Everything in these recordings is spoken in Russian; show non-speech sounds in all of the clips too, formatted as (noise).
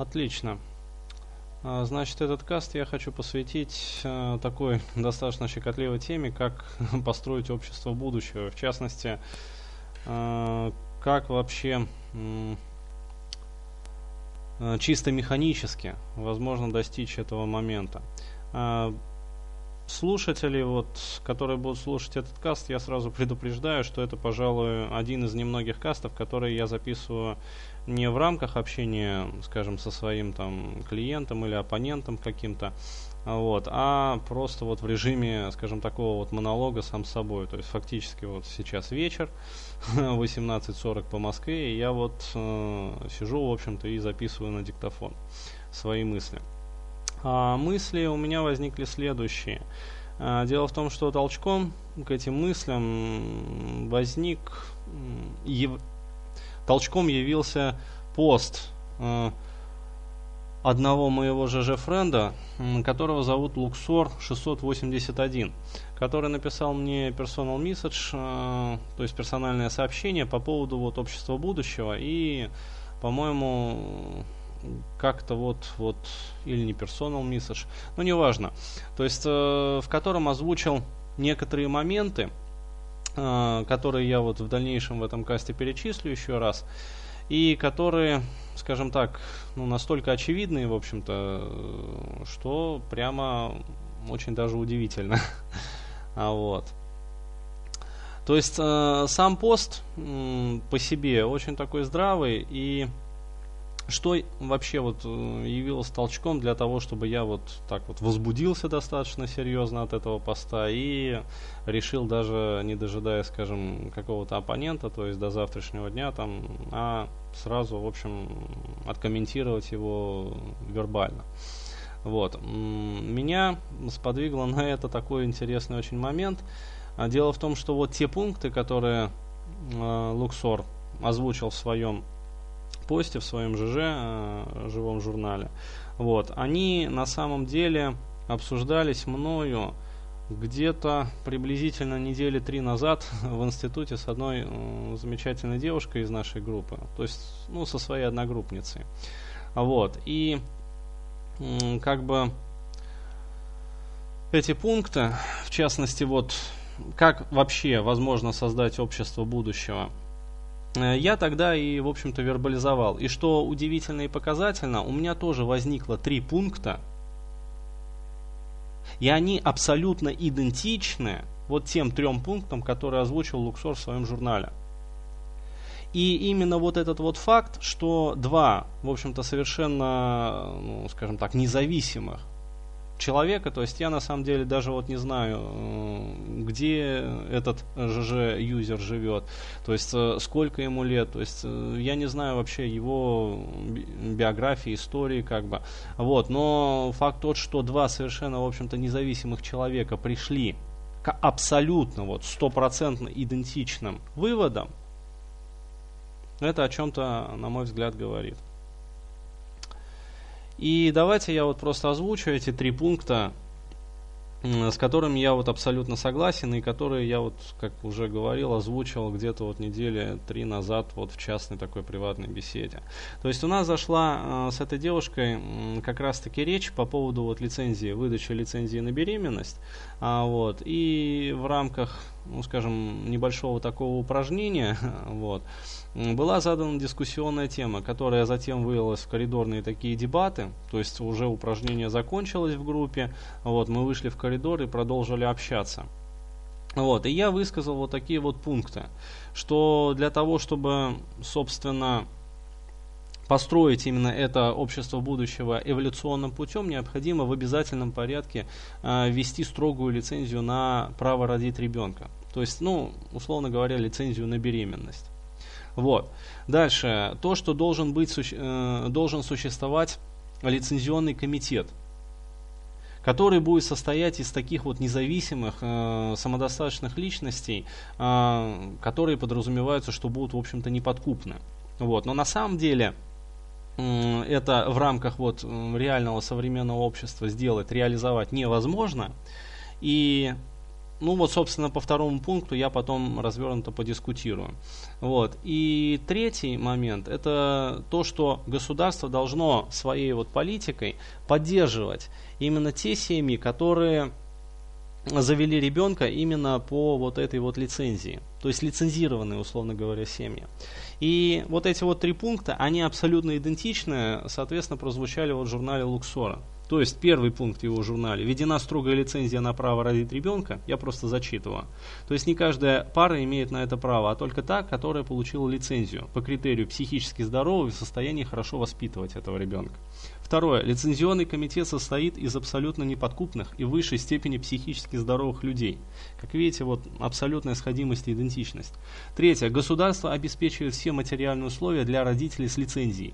Отлично. А, значит, этот каст я хочу посвятить э, такой (laughs) достаточно щекотливой теме, как (laughs) построить общество будущего. В частности, э, как вообще чисто механически возможно достичь этого момента. Слушатели, вот, которые будут слушать этот каст, я сразу предупреждаю, что это, пожалуй, один из немногих кастов, которые я записываю не в рамках общения, скажем, со своим там клиентом или оппонентом каким-то, вот, а просто вот в режиме, скажем, такого вот монолога сам с собой. То есть фактически вот сейчас вечер, (laughs) 18.40 по Москве, и я вот э, сижу, в общем-то, и записываю на диктофон свои мысли. А мысли у меня возникли следующие. А, дело в том, что толчком к этим мыслям возник толчком явился пост э, одного моего ЖЖ-френда, которого зовут Luxor 681, который написал мне personal message, э, то есть персональное сообщение по поводу вот общества будущего и, по-моему, как-то вот, вот, или не personal message, но неважно. То есть, э, в котором озвучил некоторые моменты, э, которые я вот в дальнейшем в этом касте перечислю еще раз, и которые, скажем так, ну, настолько очевидные, в общем-то, что прямо очень даже удивительно. (laughs) а вот. То есть э, сам пост э, по себе очень такой здравый и что вообще вот э, явилось толчком для того, чтобы я вот так вот возбудился достаточно серьезно от этого поста и решил даже не дожидаясь, скажем, какого-то оппонента, то есть до завтрашнего дня там, а сразу, в общем, откомментировать его вербально. Вот. Меня сподвигло на это такой интересный очень момент. А дело в том, что вот те пункты, которые э, Луксор озвучил в своем посте, в своем ЖЖ, э, живом журнале. Вот. Они на самом деле обсуждались мною где-то приблизительно недели три назад (laughs) в институте с одной э, замечательной девушкой из нашей группы, то есть, ну, со своей одногруппницей. Вот. И как бы эти пункты, в частности, вот как вообще возможно создать общество будущего, я тогда и, в общем-то, вербализовал. И что удивительно и показательно, у меня тоже возникло три пункта, и они абсолютно идентичны вот тем трем пунктам, которые озвучил Луксор в своем журнале. И именно вот этот вот факт, что два, в общем-то, совершенно, ну, скажем так, независимых человека, то есть я на самом деле даже вот не знаю, где этот ЖЖ-юзер живет, то есть э, сколько ему лет, то есть э, я не знаю вообще его биографии, истории как бы, вот, но факт тот, что два совершенно, в общем-то, независимых человека пришли к абсолютно вот стопроцентно идентичным выводам, это о чем-то, на мой взгляд, говорит. И давайте я вот просто озвучу эти три пункта, с которыми я вот абсолютно согласен и которые я вот, как уже говорил, озвучил где-то вот недели три назад вот в частной такой приватной беседе. То есть у нас зашла э, с этой девушкой э, как раз-таки речь по поводу вот лицензии, выдачи лицензии на беременность, а, вот, и в рамках, ну скажем, небольшого такого упражнения, (laughs) вот, была задана дискуссионная тема, которая затем вылилась в коридорные такие дебаты, то есть уже упражнение закончилось в группе, вот, мы вышли в коридор и продолжили общаться. Вот, и я высказал вот такие вот пункты, что для того, чтобы, собственно, построить именно это общество будущего эволюционным путем, необходимо в обязательном порядке э, ввести строгую лицензию на право родить ребенка. То есть, ну, условно говоря, лицензию на беременность. Вот. Дальше. То, что должен, быть, э, должен существовать лицензионный комитет, который будет состоять из таких вот независимых, э, самодостаточных личностей, э, которые подразумеваются, что будут, в общем-то, неподкупны. Вот. Но на самом деле это в рамках вот реального современного общества сделать, реализовать невозможно. И ну вот, собственно, по второму пункту я потом развернуто подискутирую. Вот. И третий момент – это то, что государство должно своей вот политикой поддерживать именно те семьи, которые завели ребенка именно по вот этой вот лицензии. То есть лицензированные, условно говоря, семьи. И вот эти вот три пункта, они абсолютно идентичны, соответственно, прозвучали вот в журнале Луксора. То есть первый пункт в его журнале. Введена строгая лицензия на право родить ребенка. Я просто зачитываю. То есть не каждая пара имеет на это право, а только та, которая получила лицензию по критерию психически здорового и в состоянии хорошо воспитывать этого ребенка. Второе. Лицензионный комитет состоит из абсолютно неподкупных и высшей степени психически здоровых людей. Как видите, вот абсолютная сходимость и идентичность. Третье. Государство обеспечивает все материальные условия для родителей с лицензией.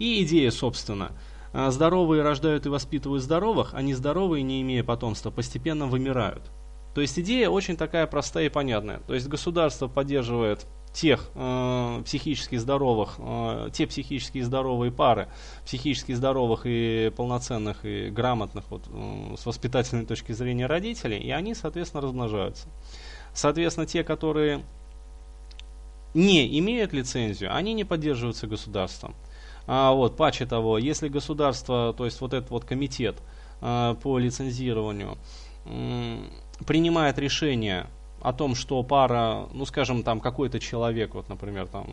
И идея, собственно, здоровые рождают и воспитывают здоровых, а нездоровые, не имея потомства, постепенно вымирают. То есть идея очень такая простая и понятная. То есть государство поддерживает тех э, психически здоровых, э, те психически здоровые пары, психически здоровых и полноценных и грамотных вот, э, с воспитательной точки зрения родителей, и они, соответственно, размножаются. Соответственно, те, которые не имеют лицензию, они не поддерживаются государством. А, вот, паче того, если государство, то есть вот этот вот комитет а, по лицензированию м, принимает решение о том, что пара, ну скажем, там какой-то человек, вот, например, там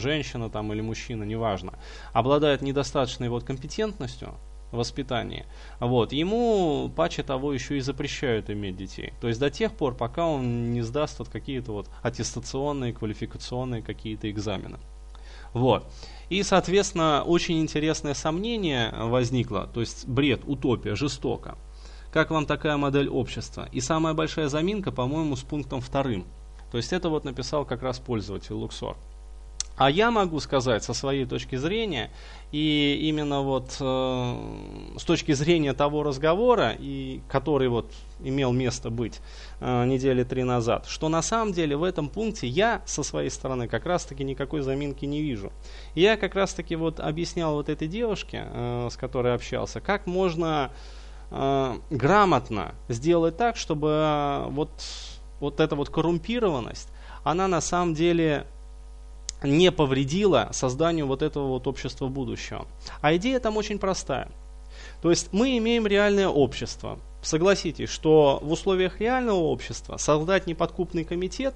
женщина там или мужчина, неважно, обладает недостаточной вот компетентностью воспитании, вот, ему паче того еще и запрещают иметь детей. То есть до тех пор, пока он не сдаст вот какие-то вот аттестационные, квалификационные какие-то экзамены. Вот. И, соответственно, очень интересное сомнение возникло, то есть бред, утопия, жестоко. Как вам такая модель общества? И самая большая заминка, по-моему, с пунктом вторым. То есть это вот написал как раз пользователь Luxor. А я могу сказать со своей точки зрения, и именно вот э, с точки зрения того разговора, и, который вот имел место быть э, недели три назад, что на самом деле в этом пункте я со своей стороны как раз таки никакой заминки не вижу. Я как раз таки вот объяснял вот этой девушке, э, с которой общался, как можно э, грамотно сделать так, чтобы э, вот, вот эта вот коррумпированность, она на самом деле не повредило созданию вот этого вот общества будущего. А идея там очень простая. То есть мы имеем реальное общество. Согласитесь, что в условиях реального общества создать неподкупный комитет,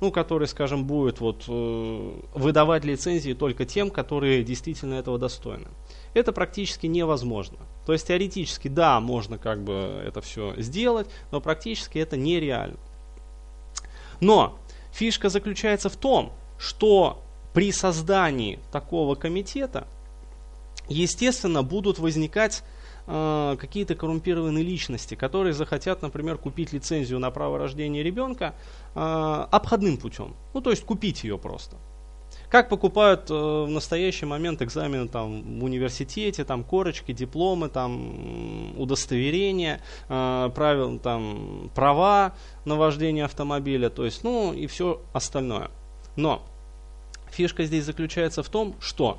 ну, который, скажем, будет вот, э, выдавать лицензии только тем, которые действительно этого достойны. Это практически невозможно. То есть теоретически, да, можно как бы это все сделать, но практически это нереально. Но фишка заключается в том, что при создании такого комитета, естественно, будут возникать э, какие-то коррумпированные личности, которые захотят, например, купить лицензию на право рождения ребенка э, обходным путем. Ну, то есть купить ее просто. Как покупают э, в настоящий момент экзамены там, в университете, там корочки, дипломы, там, удостоверения, э, правил, там, права на вождение автомобиля, то есть, ну и все остальное. Но Фишка здесь заключается в том, что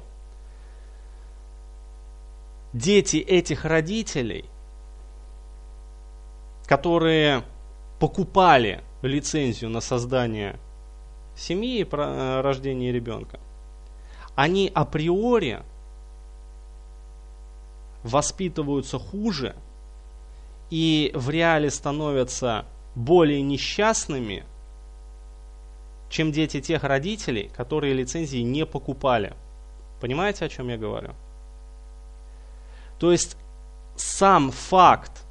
дети этих родителей, которые покупали лицензию на создание семьи и э, рождение ребенка, они априори воспитываются хуже и в реале становятся более несчастными, чем дети тех родителей, которые лицензии не покупали. Понимаете, о чем я говорю? То есть сам факт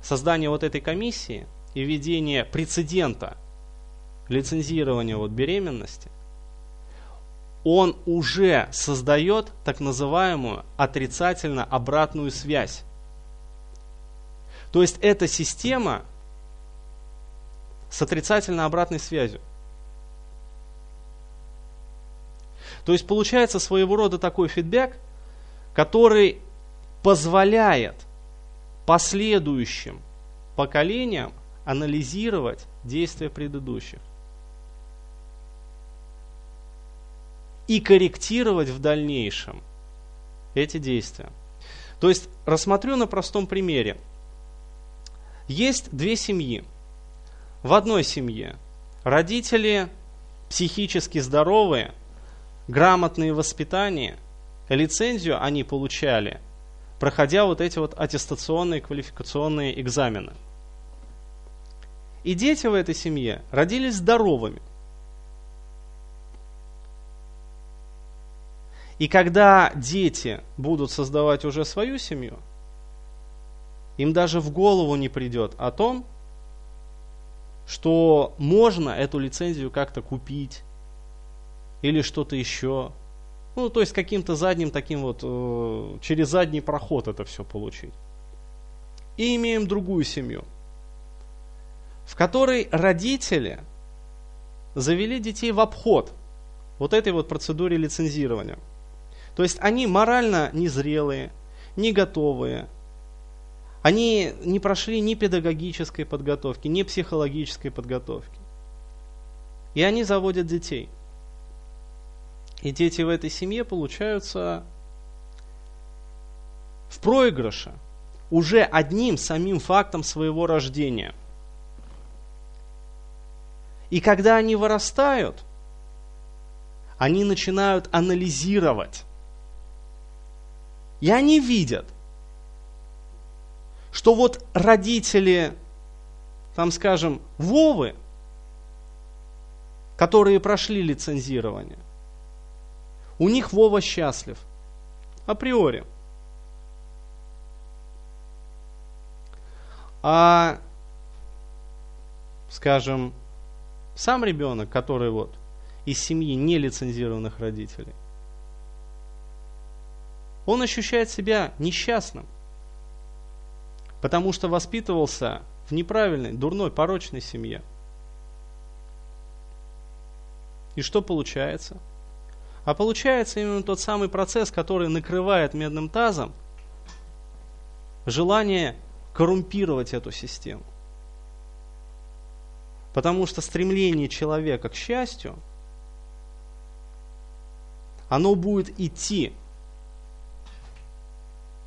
создания вот этой комиссии и введения прецедента лицензирования вот беременности, он уже создает так называемую отрицательно обратную связь. То есть эта система с отрицательно обратной связью. То есть получается своего рода такой фидбэк, который позволяет последующим поколениям анализировать действия предыдущих и корректировать в дальнейшем эти действия. То есть рассмотрю на простом примере. есть две семьи. В одной семье родители психически здоровые, грамотные воспитания, лицензию они получали, проходя вот эти вот аттестационные квалификационные экзамены. И дети в этой семье родились здоровыми. И когда дети будут создавать уже свою семью, им даже в голову не придет о том, что можно эту лицензию как-то купить или что-то еще. Ну, то есть каким-то задним таким вот, э, через задний проход это все получить. И имеем другую семью, в которой родители завели детей в обход вот этой вот процедуре лицензирования – то есть они морально незрелые, не готовые. Они не прошли ни педагогической подготовки, ни психологической подготовки. И они заводят детей. И дети в этой семье получаются в проигрыше уже одним самим фактом своего рождения. И когда они вырастают, они начинают анализировать и они видят, что вот родители, там скажем, Вовы, которые прошли лицензирование, у них Вова счастлив. Априори. А, скажем, сам ребенок, который вот из семьи нелицензированных родителей, он ощущает себя несчастным, потому что воспитывался в неправильной, дурной, порочной семье. И что получается? А получается именно тот самый процесс, который накрывает медным тазом желание коррумпировать эту систему. Потому что стремление человека к счастью, оно будет идти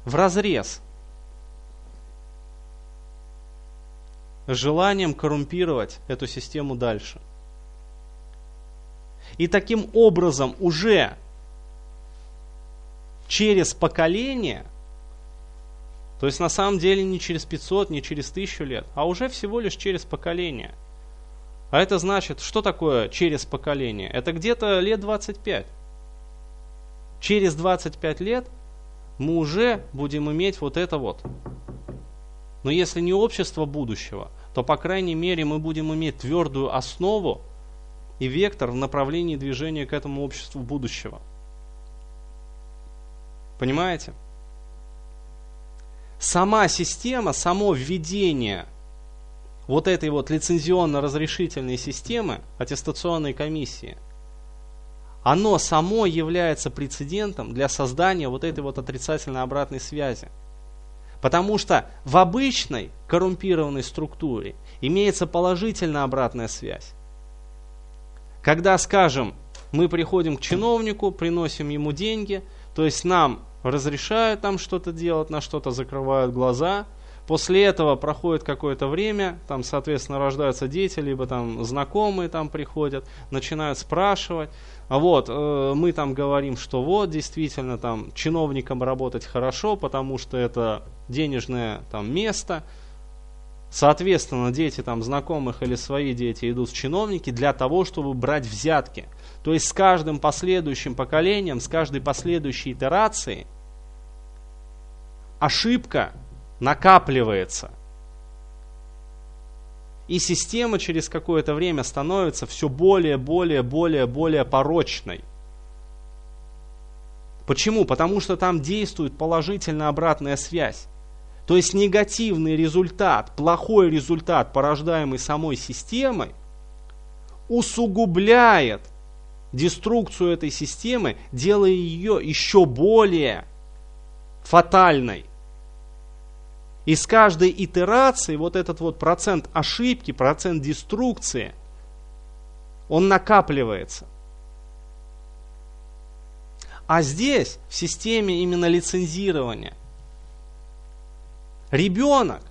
в разрез желанием коррумпировать эту систему дальше. И таким образом уже через поколение, то есть на самом деле не через 500, не через 1000 лет, а уже всего лишь через поколение. А это значит, что такое через поколение? Это где-то лет 25. Через 25 лет мы уже будем иметь вот это вот. Но если не общество будущего, то, по крайней мере, мы будем иметь твердую основу и вектор в направлении движения к этому обществу будущего. Понимаете? Сама система, само введение вот этой вот лицензионно-разрешительной системы, аттестационной комиссии – оно само является прецедентом для создания вот этой вот отрицательной обратной связи. Потому что в обычной коррумпированной структуре имеется положительная обратная связь. Когда, скажем, мы приходим к чиновнику, приносим ему деньги, то есть нам разрешают там что-то делать, на что-то закрывают глаза – После этого проходит какое-то время, там, соответственно, рождаются дети, либо там знакомые там приходят, начинают спрашивать. А вот, э, мы там говорим, что вот, действительно, там, чиновникам работать хорошо, потому что это денежное там место. Соответственно, дети там знакомых или свои дети идут в чиновники для того, чтобы брать взятки. То есть с каждым последующим поколением, с каждой последующей итерацией ошибка накапливается. И система через какое-то время становится все более, более, более, более порочной. Почему? Потому что там действует положительная обратная связь. То есть негативный результат, плохой результат, порождаемый самой системой, усугубляет деструкцию этой системы, делая ее еще более фатальной. И с каждой итерацией вот этот вот процент ошибки, процент деструкции, он накапливается. А здесь, в системе именно лицензирования, ребенок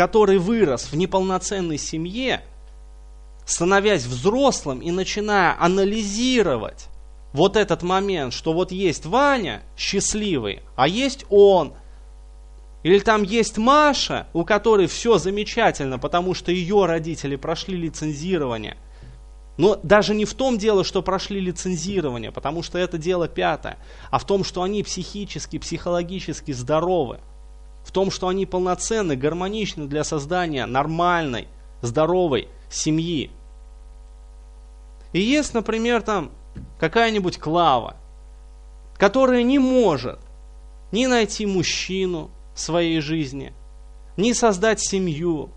который вырос в неполноценной семье, становясь взрослым и начиная анализировать вот этот момент, что вот есть Ваня счастливый, а есть он. Или там есть Маша, у которой все замечательно, потому что ее родители прошли лицензирование. Но даже не в том дело, что прошли лицензирование, потому что это дело пятое, а в том, что они психически, психологически здоровы. В том, что они полноценны, гармоничны для создания нормальной, здоровой семьи. И есть, например, там какая-нибудь Клава, которая не может ни найти мужчину в своей жизни, ни создать семью,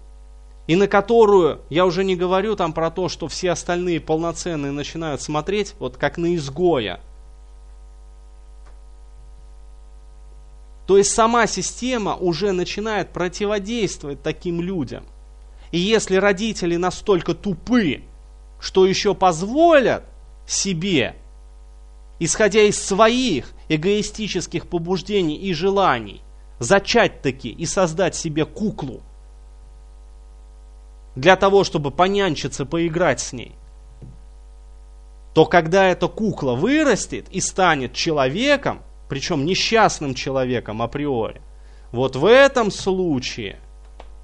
и на которую, я уже не говорю там про то, что все остальные полноценные начинают смотреть вот как на изгоя. То есть сама система уже начинает противодействовать таким людям. И если родители настолько тупы, что еще позволят себе, исходя из своих эгоистических побуждений и желаний, зачать таки и создать себе куклу, для того, чтобы понянчиться, поиграть с ней, то когда эта кукла вырастет и станет человеком, причем несчастным человеком априори, вот в этом случае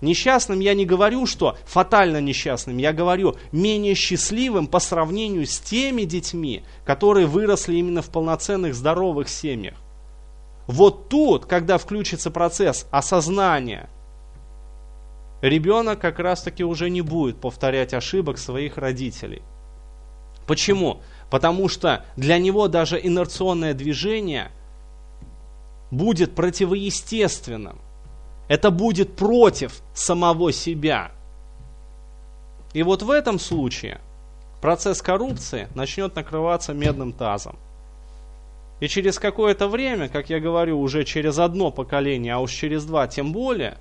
Несчастным я не говорю, что фатально несчастным, я говорю менее счастливым по сравнению с теми детьми, которые выросли именно в полноценных здоровых семьях. Вот тут, когда включится процесс осознания, ребенок как раз таки уже не будет повторять ошибок своих родителей. Почему? Потому что для него даже инерционное движение будет противоестественным. Это будет против самого себя. И вот в этом случае процесс коррупции начнет накрываться медным тазом. И через какое-то время, как я говорю, уже через одно поколение, а уж через два тем более,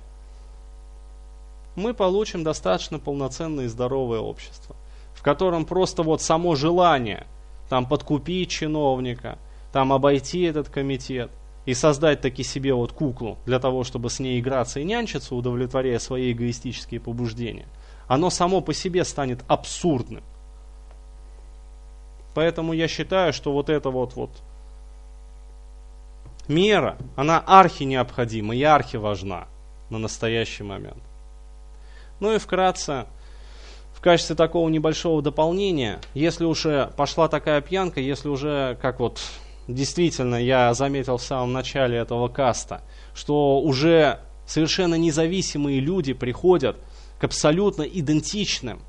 мы получим достаточно полноценное и здоровое общество, в котором просто вот само желание там подкупить чиновника, там обойти этот комитет, и создать таки себе вот куклу для того, чтобы с ней играться и нянчиться, удовлетворяя свои эгоистические побуждения, оно само по себе станет абсурдным. Поэтому я считаю, что вот эта вот, вот мера, она архи необходима и архи важна на настоящий момент. Ну и вкратце, в качестве такого небольшого дополнения, если уже пошла такая пьянка, если уже, как вот действительно, я заметил в самом начале этого каста, что уже совершенно независимые люди приходят к абсолютно идентичным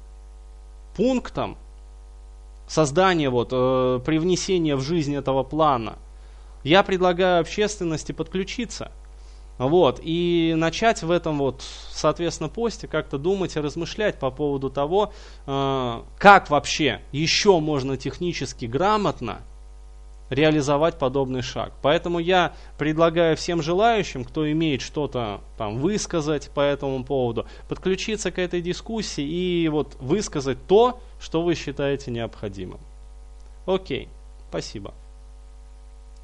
пунктам создания, вот, э, привнесения в жизнь этого плана. Я предлагаю общественности подключиться. Вот, и начать в этом вот, соответственно, посте как-то думать и размышлять по поводу того, э, как вообще еще можно технически грамотно реализовать подобный шаг. Поэтому я предлагаю всем желающим, кто имеет что-то там высказать по этому поводу, подключиться к этой дискуссии и вот высказать то, что вы считаете необходимым. Окей, спасибо.